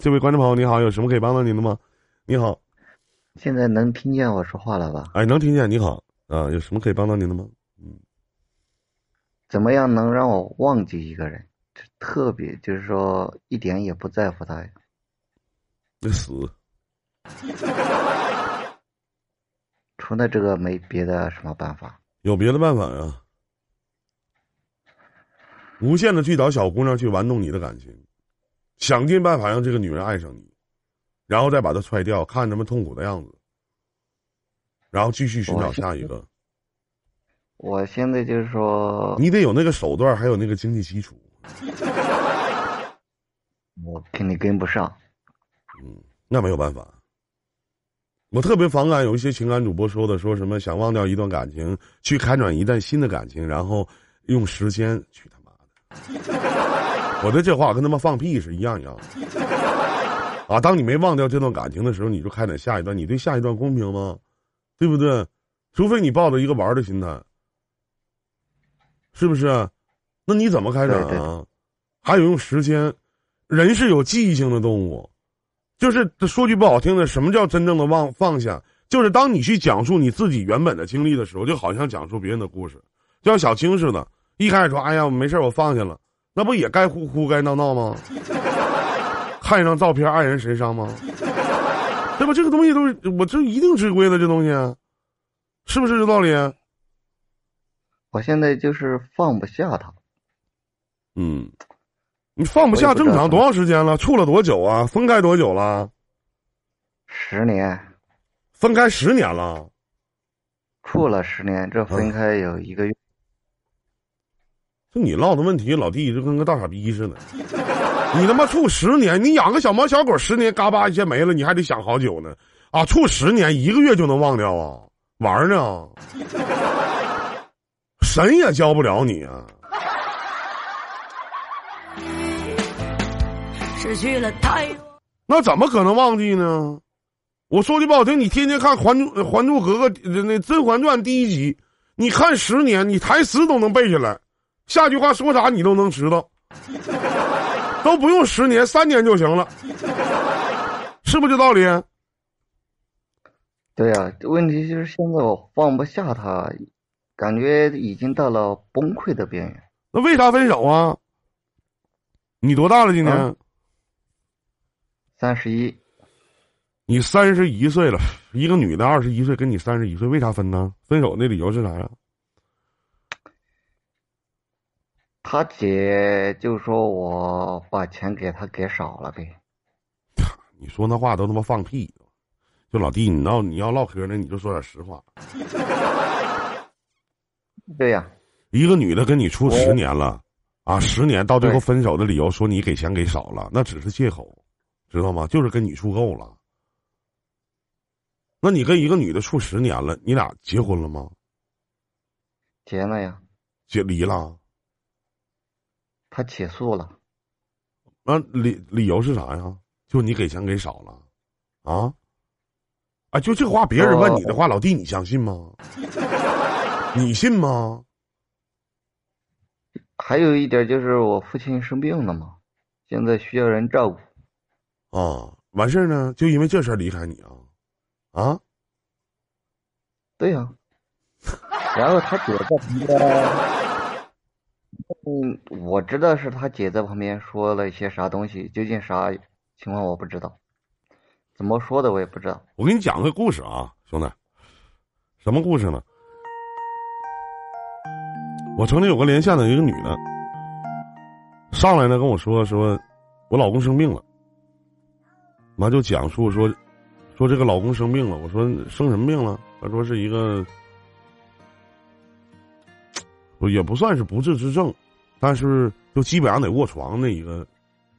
这位观众朋友你好，有什么可以帮到您的吗？你好，现在能听见我说话了吧？哎，能听见。你好，啊，有什么可以帮到您的吗？嗯，怎么样能让我忘记一个人？特别就是说一点也不在乎他。那死。除了这个没别的什么办法？有别的办法呀？无限的去找小姑娘去玩弄你的感情，想尽办法让这个女人爱上你，然后再把她踹掉，看他们痛苦的样子，然后继续寻找下一个。我现在就是说，你得有那个手段，还有那个经济基础。我肯定跟不上。嗯，那没有办法。我特别反感有一些情感主播说的，说什么想忘掉一段感情，去开展一段新的感情，然后用时间去他妈的！我的这话跟他妈放屁是一样一样的。啊，当你没忘掉这段感情的时候，你就开展下一段，你对下一段公平吗？对不对？除非你抱着一个玩的心态，是不是？那你怎么开展啊？还有用时间，人是有记忆性的动物。就是说句不好听的，什么叫真正的忘放下？就是当你去讲述你自己原本的经历的时候，就好像讲述别人的故事，就像小青似的，一开始说：“哎呀，没事我放下了。”那不也该哭哭该闹闹吗？看一张照片，爱人神伤吗？对吧？这个东西都是我这一定吃亏的，这东西，是不是这道理？我现在就是放不下他。嗯。你放不下正常，多长时间了？处了多久啊？分开多久了？十年，分开十年了。处了十年，这分开有一个月。就你唠的问题，老弟就跟个大傻逼似的。你他妈处十年，你养个小猫小狗十年，嘎巴一下没了，你还得想好久呢。啊，处十年一个月就能忘掉啊？玩呢？神也教不了你啊！失去了太，那怎么可能忘记呢？我说句不好听，你天天看《还珠》《还珠格格》那《甄嬛传》第一集，你看十年，你台词都能背下来，下句话说啥你都能知道，都不用十年，三年就行了，是不是这道理？对呀，问题就是现在我放不下他，感觉已经到了崩溃的边缘。那为啥分手啊？你多大了？今年？三十一，你三十一岁了，一个女的二十一岁，跟你三十一岁，为啥分呢？分手的理由是啥呀？他姐就说我把钱给他给少了呗。你说那话都他妈放屁！就老弟，你要你要唠嗑呢，你就说点实话。对呀，一个女的跟你处十年了，啊，十年到最后分手的理由说你给钱给少了，那只是借口。知道吗？就是跟你处够了。那你跟一个女的处十年了，你俩结婚了吗？结了呀。结离了。他起诉了。那理理由是啥呀？就你给钱给少了，啊？啊，就这话，别人问你的话，老弟，你相信吗？你信吗？还有一点就是我父亲生病了嘛，现在需要人照顾。啊，完事儿呢，就因为这事儿离开你啊，啊，对呀，然后他姐在旁边，嗯，我知道是他姐在旁边说了一些啥东西，究竟啥情况我不知道，怎么说的我也不知道。我给你讲个故事啊，兄弟，什么故事呢？我曾经有个连线的一个女的，上来呢跟我说说，我老公生病了。妈就讲述说，说这个老公生病了。我说生什么病了？她说是一个，也不算是不治之症，但是就基本上得卧床的一个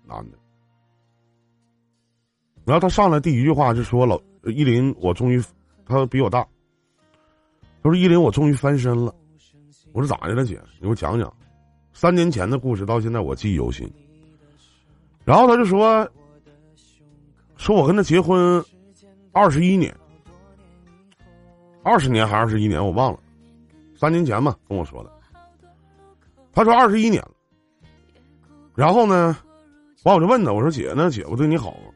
男的。然后他上来第一句话就说：“老依林，我终于，他比我大。他说依林，我终于翻身了。”我说咋的了，姐？你给我讲讲。三年前的故事到现在我记忆犹新。然后他就说。说我跟他结婚二十一年，二十年还是二十一年，我忘了，三年前吧，跟我说的。他说二十一年了，然后呢，完我就问他，我说姐，那姐夫对你好吗？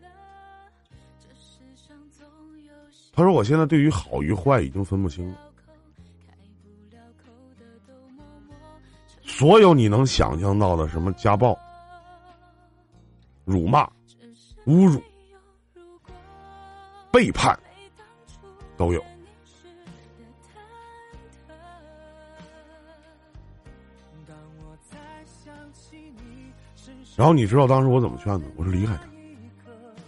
他说我现在对于好与坏已经分不清了。所有你能想象到的什么家暴、辱骂、侮辱、背叛，都有。然后你知道当时我怎么劝的？我说离开他，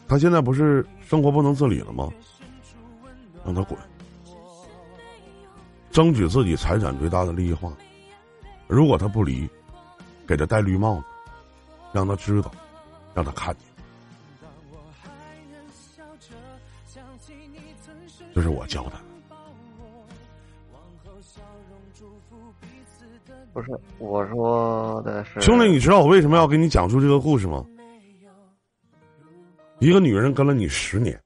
他现在不是生活不能自理了吗？让他滚，争取自己财产最大的利益化。如果他不离，给他戴绿帽子，让他知道，让他看见。这是我教的。不是我说的是，兄弟，你知道我为什么要给你讲述这个故事吗？一个女人跟了你十年，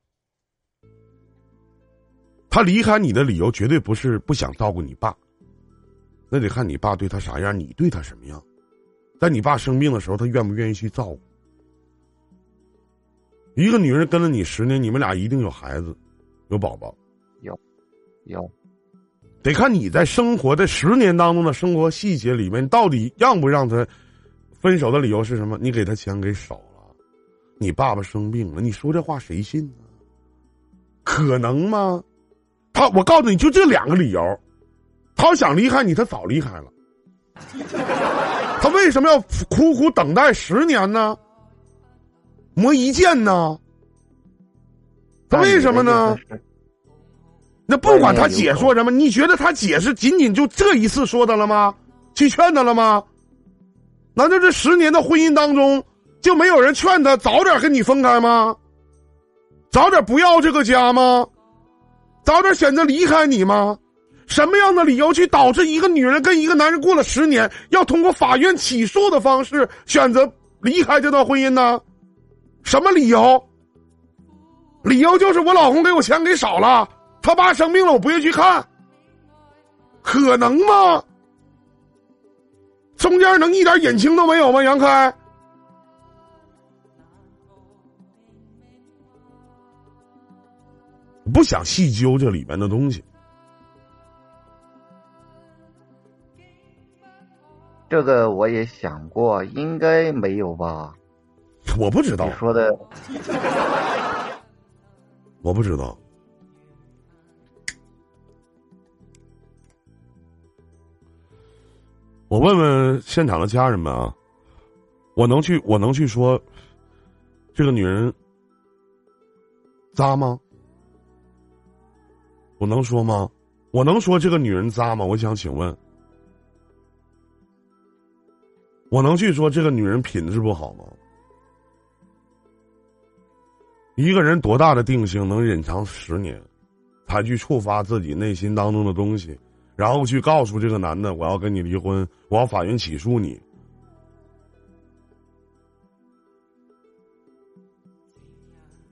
她离开你的理由绝对不是不想照顾你爸。那得看你爸对她啥样，你对她什么样。在你爸生病的时候，她愿不愿意去照顾？一个女人跟了你十年，你们俩一定有孩子，有宝宝。有，有。得看你在生活的十年当中的生活细节里面，到底让不让他分手的理由是什么？你给他钱给少了，你爸爸生病了，你说这话谁信呢？可能吗？他，我告诉你就这两个理由。他想离开你，他早离开了。他为什么要苦苦等待十年呢？磨一剑呢？他为什么呢？那不管他姐说什么，你觉得他姐是仅仅就这一次说的了吗？去劝他了吗？难道这十年的婚姻当中就没有人劝他早点跟你分开吗？早点不要这个家吗？早点选择离开你吗？什么样的理由去导致一个女人跟一个男人过了十年，要通过法院起诉的方式选择离开这段婚姻呢？什么理由？理由就是我老公给我钱给少了，他爸生病了，我不愿意去看。可能吗？中间能一点隐情都没有吗？杨开，不想细究这里面的东西。这个我也想过，应该没有吧？我不知道。你说的，我不知道。我问问现场的家人们啊，我能去，我能去说这个女人渣吗？我能说吗？我能说这个女人渣吗？我想请问。我能去说这个女人品质不好吗？一个人多大的定性能忍藏十年，才去触发自己内心当中的东西，然后去告诉这个男的我要跟你离婚，我要法院起诉你。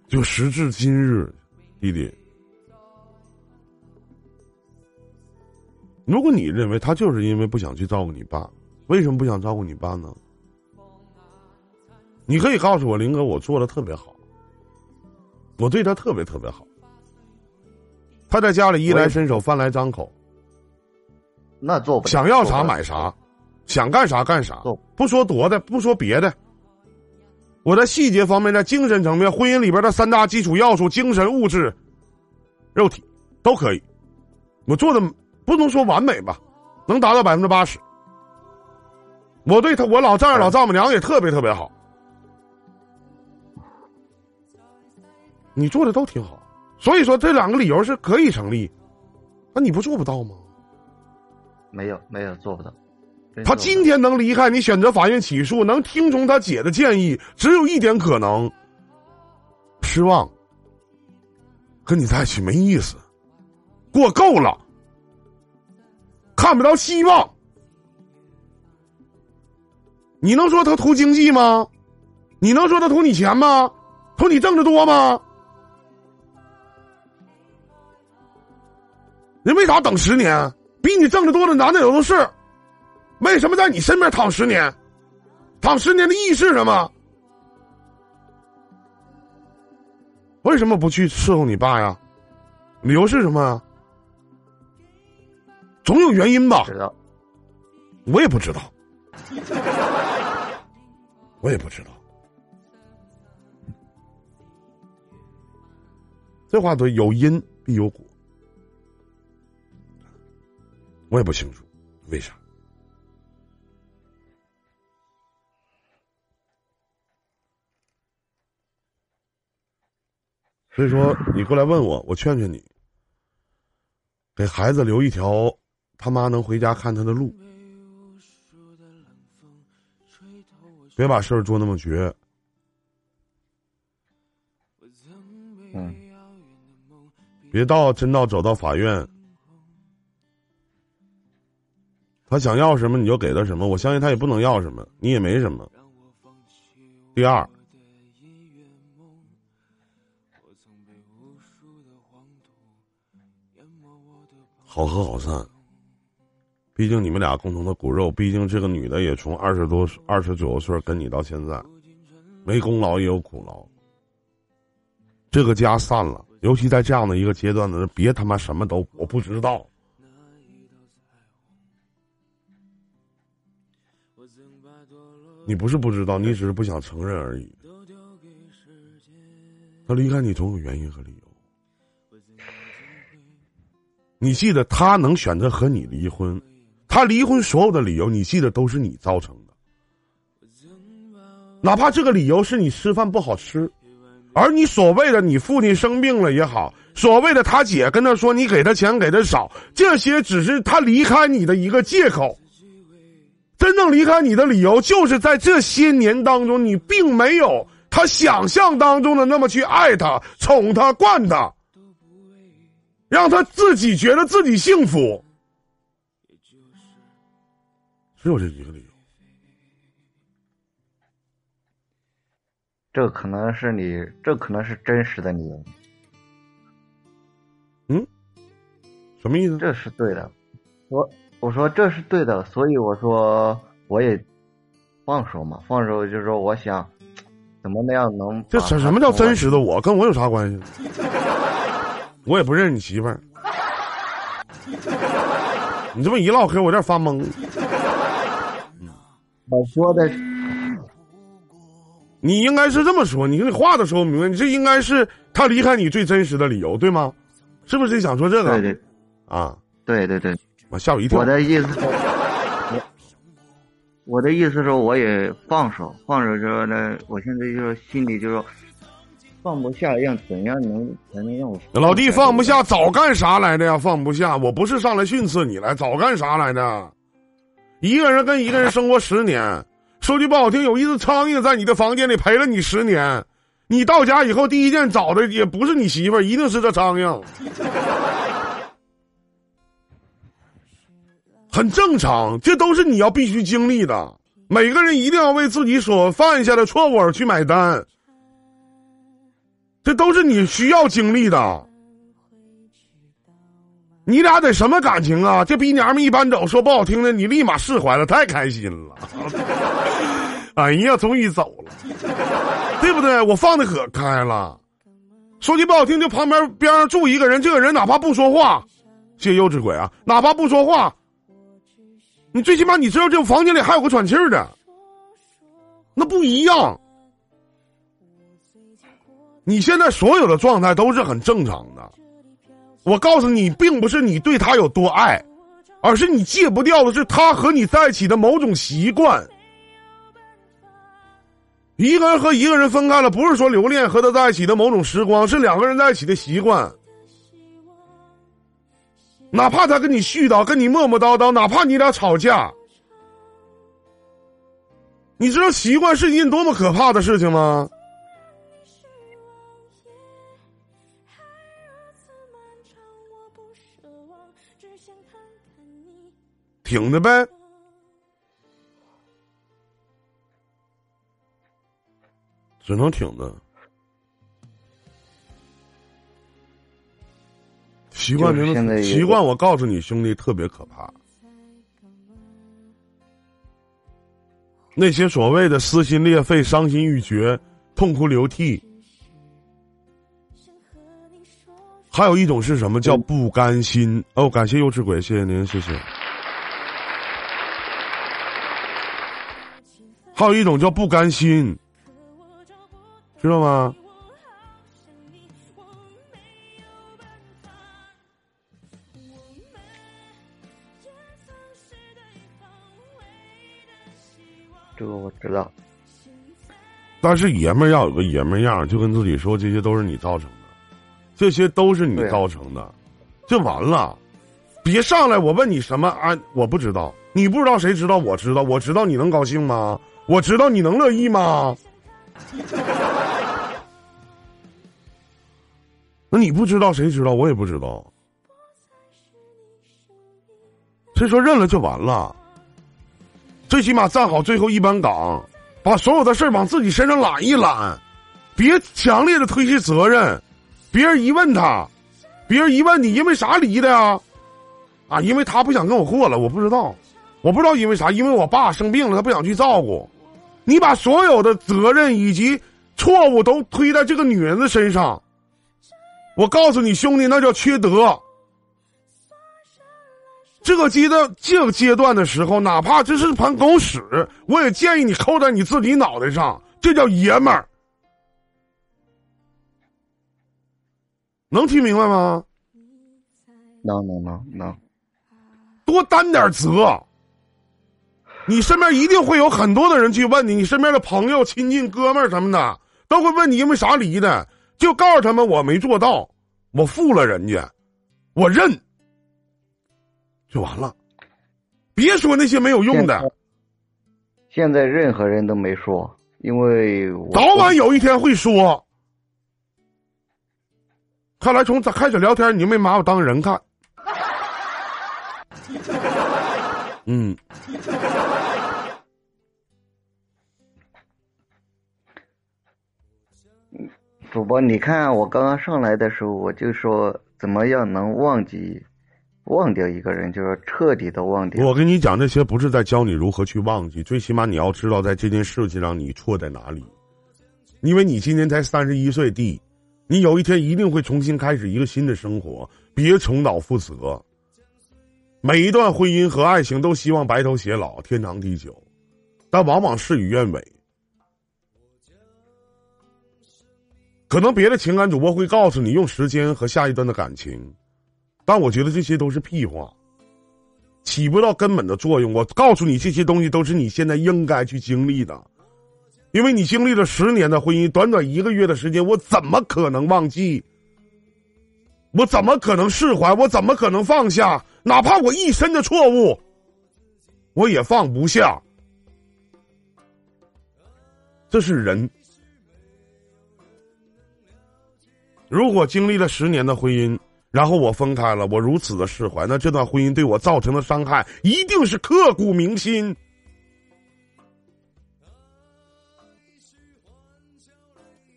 就时至今日，弟弟，如果你认为他就是因为不想去照顾你爸。为什么不想照顾你爸呢？你可以告诉我，林哥，我做的特别好，我对他特别特别好。他在家里衣来伸手，饭来张口。那做不想要啥买啥，想干啥干啥，不说多的，不说别的。我在细节方面，在精神层面，婚姻里边的三大基础要素：精神、物质、肉体，都可以。我做的不能说完美吧，能达到百分之八十。我对他，我老丈人、老丈母娘也特别特别好。你做的都挺好，所以说这两个理由是可以成立。那你不做不到吗？没有，没有做不到。他今天能离开你，选择法院起诉，能听从他姐的建议，只有一点可能：失望。跟你在一起没意思，过够了，看不到希望。你能说他图经济吗？你能说他图你钱吗？图你挣的多吗？人为啥等十年？比你挣的多的男的有的是，为什么在你身边躺十年？躺十年的意义是什么？为什么不去伺候你爸呀？理由是什么啊？总有原因吧？知道。我也不知道，我也不知道。这话都，有因必有果，我也不清楚为啥。所以说，你过来问我，我劝劝你，给孩子留一条他妈能回家看他的路，别把事儿做那么绝。嗯，别到真到走到法院，他想要什么你就给他什么，我相信他也不能要什么，你也没什么。第二。好合好散，毕竟你们俩共同的骨肉。毕竟这个女的也从二十多、二十九岁跟你到现在，没功劳也有苦劳。这个家散了，尤其在这样的一个阶段呢，别他妈什么都我不知道。你不是不知道，你只是不想承认而已。他离开你总有原因和理由。你记得他能选择和你离婚，他离婚所有的理由，你记得都是你造成的。哪怕这个理由是你吃饭不好吃，而你所谓的你父亲生病了也好，所谓的他姐跟他说你给他钱给的少，这些只是他离开你的一个借口。真正离开你的理由，就是在这些年当中，你并没有他想象当中的那么去爱他、宠他、惯他。让他自己觉得自己幸福，只有这一个理由。这可能是你，这可能是真实的理由。嗯，什么意思？这是对的。我我说这是对的，所以我说我也放手嘛，放手就是说，我想怎么那样能这什什么叫真实的我？跟我有啥关系？我也不认识你媳妇儿，你这么一唠嗑，我有点发懵。我说的，你应该是这么说。你跟你话都说不明白，你这应该是他离开你最真实的理由，对吗？是不是想说这个？对对，啊，对对对，我吓我一跳。我的意思，我我的意思是，我也放手，放手之后呢，我现在就是心里就是。放不下，让怎样能才能让我老弟放不下？早干啥来的呀？放不下，我不是上来训斥你来，早干啥来的？一个人跟一个人生活十年，说句不好听，有一只苍蝇在你的房间里陪了你十年，你到家以后第一件找的也不是你媳妇儿，一定是这苍蝇，很正常，这都是你要必须经历的。每个人一定要为自己所犯下的错误而去买单。这都是你需要经历的。你俩得什么感情啊？这逼娘们一搬走，说不好听的，你立马释怀了，太开心了。哎呀，终于走了，对不对？我放的可开了。说句不好听，就旁边边上住一个人，这个人哪怕不说话，谢幼稚鬼啊，哪怕不说话，你最起码你知道这个房间里还有个喘气儿的，那不一样。你现在所有的状态都是很正常的，我告诉你，并不是你对他有多爱，而是你戒不掉的是他和你在一起的某种习惯。一个人和一个人分开了，不是说留恋和他在一起的某种时光，是两个人在一起的习惯。哪怕他跟你絮叨，跟你磨磨叨叨，哪怕你俩吵架，你知道习惯是一件多么可怕的事情吗？挺着呗，只能挺着。习惯成习惯，我告诉你，兄弟，特别可怕。那些所谓的撕心裂肺、伤心欲绝、痛哭流涕，还有一种是什么叫不甘心？哦，感谢幼稚鬼，谢谢您，谢谢。还有一种叫不甘心，知道吗？我知道。但是爷们儿要有个爷们儿样，就跟自己说，这些都是你造成的，这些都是你造成的，就完了。别上来，我问你什么啊？我不知道，你不知道，谁知道？我知道，我知道，你能高兴吗？我知道，你能乐意吗？那你不知道，谁知道？我也不知道。所以说，认了就完了。最起码站好最后一班岗。把所有的事儿往自己身上揽一揽，别强烈的推卸责任。别人一问他，别人一问你因为啥离的呀？啊，因为他不想跟我过了。我不知道，我不知道因为啥，因为我爸生病了，他不想去照顾。你把所有的责任以及错误都推在这个女人的身上，我告诉你兄弟，那叫缺德。这个阶段，这个阶段的时候，哪怕这是盘狗屎，我也建议你扣在你自己脑袋上，这叫爷们儿。能听明白吗？能能能能，多担点责。你身边一定会有很多的人去问你，你身边的朋友、亲戚、哥们儿什么的，都会问你因为啥离的，就告诉他们我没做到，我负了人家，我认。就完了，别说那些没有用的。现在任何人都没说，因为早晚有一天会说。看来从开始聊天，你就没把我当人看。嗯。主播，你看我刚刚上来的时候，我就说怎么样能忘记。忘掉一个人，就是彻底的忘掉。我跟你讲，这些不是在教你如何去忘记，最起码你要知道，在这件事情上你错在哪里。因为你今年才三十一岁，弟，你有一天一定会重新开始一个新的生活，别重蹈覆辙。每一段婚姻和爱情都希望白头偕老、天长地久，但往往事与愿违。可能别的情感主播会告诉你，用时间和下一段的感情。但我觉得这些都是屁话，起不到根本的作用。我告诉你，这些东西都是你现在应该去经历的，因为你经历了十年的婚姻，短短一个月的时间，我怎么可能忘记？我怎么可能释怀？我怎么可能放下？哪怕我一身的错误，我也放不下。这是人。如果经历了十年的婚姻，然后我分开了，我如此的释怀，那这段婚姻对我造成的伤害一定是刻骨铭心。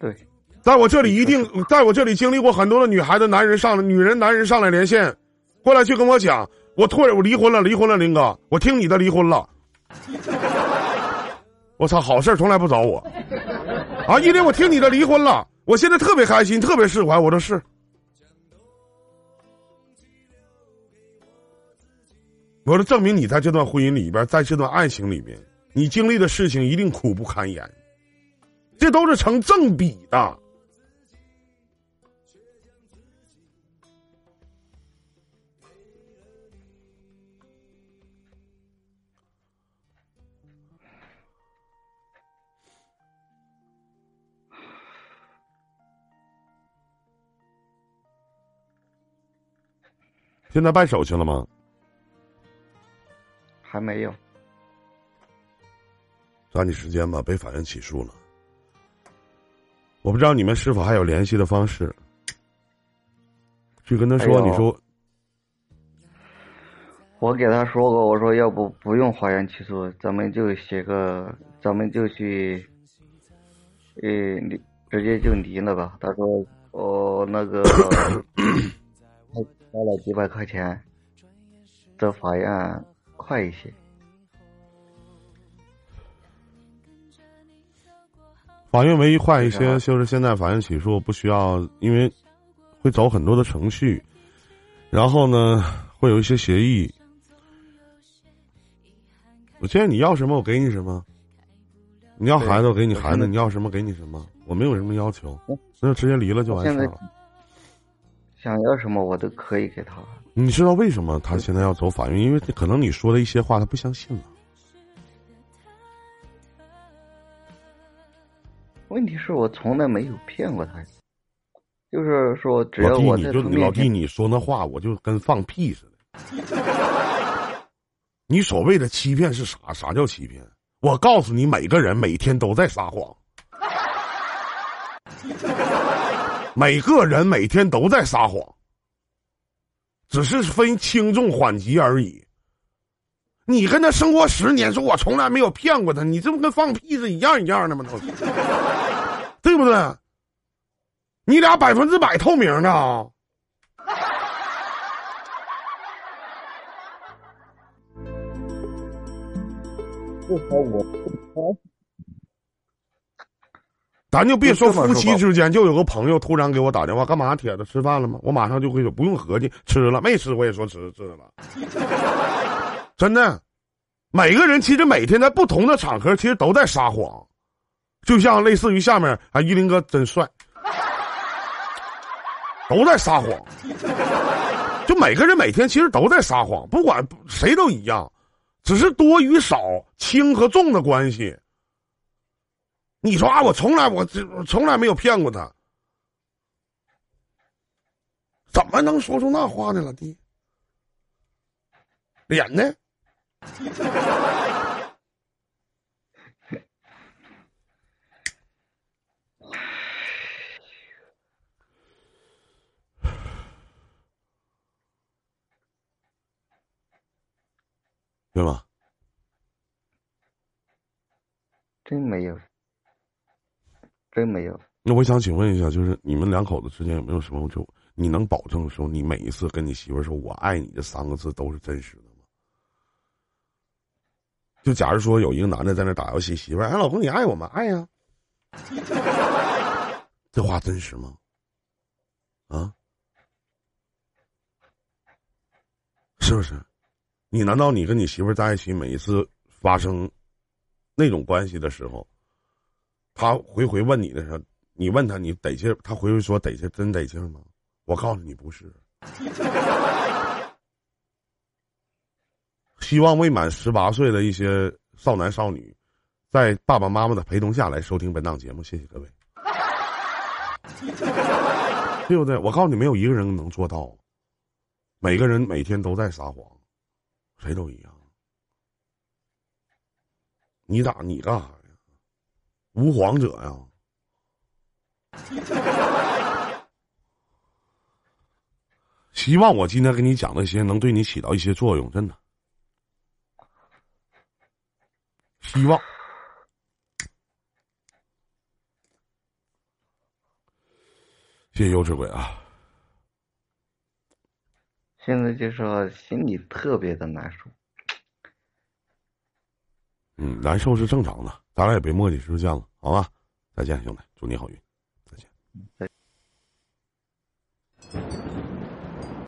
对，在我这里一定，在我这里经历过很多的女孩子、男人上女人、男人上来连线，过来就跟我讲，我突然我离婚了，离婚了，林哥，我听你的离婚了。我操，好事从来不找我，啊，因为我听你的离婚了，我现在特别开心，特别释怀，我说是。我说，证明你在这段婚姻里边，在这段爱情里面，你经历的事情一定苦不堪言，这都是成正比的。现在办手续了吗？还没有，抓紧时间吧，被法院起诉了。我不知道你们是否还有联系的方式，去跟他说，你说，我给他说过，我说要不不用法院起诉，咱们就写个，咱们就去，呃，离直接就离了吧。他说，哦，那个，花了几百块钱，这法院。快一些。法院唯一快一些，就是现在法院起诉不需要，因为会走很多的程序，然后呢，会有一些协议。我建议你要什么，我给你什么。你要孩子，我给你孩子；你要什么，给你什么。我没有什么要求，那就直接离了就完事了。想要什么，我都可以给他。你知道为什么他现在要走法院？因为可能你说的一些话，他不相信了。问题是我从来没有骗过他，就是说只要我在老弟，你说那话，我就跟放屁似的。你所谓的欺骗是啥？啥叫欺骗？我告诉你，每个人每天都在撒谎，每个人每天都在撒谎，只是分轻重缓急而已。你跟他生活十年，说我从来没有骗过他，你这不跟放屁是一样一样的吗？都，对不对？你俩百分之百透明的。至少我，咱就别说夫妻之间，就有个朋友突然给我打电话，干嘛？铁子吃饭了吗？我马上就会说，不用合计，吃了没吃？我也说吃吃了。真的，每个人其实每天在不同的场合，其实都在撒谎，就像类似于下面啊，依林哥真帅，都在撒谎。就每个人每天其实都在撒谎，不管谁都一样。只是多与少、轻和重的关系。你说啊，我从来我这从来没有骗过他，怎么能说出那话呢，老弟？脸呢？对吗？真没有，真没有。那我想请问一下，就是你们两口子之间有没有什么就你能保证说，你每一次跟你媳妇说“我爱你”这三个字都是真实的吗？就假如说有一个男的在那打游戏，媳妇儿，哎，老公你爱我吗？爱呀。这话真实吗？啊？是不是？你难道你跟你媳妇在一起，每一次发生那种关系的时候，他回回问你的时候，你问他你得劲，他回回说得劲，真得劲吗？我告诉你不是。希望未满十八岁的一些少男少女，在爸爸妈妈的陪同下来收听本档节目，谢谢各位。对不对？我告诉你，没有一个人能做到，每个人每天都在撒谎。谁都一样，你咋你干啥？无皇者呀！希望我今天给你讲那些能对你起到一些作用，真的。希望。谢谢优质鬼啊！现在就说心里特别的难受，嗯，难受是正常的，咱俩也别磨叽时间了，好吧？再见，兄弟，祝你好运，再见。再。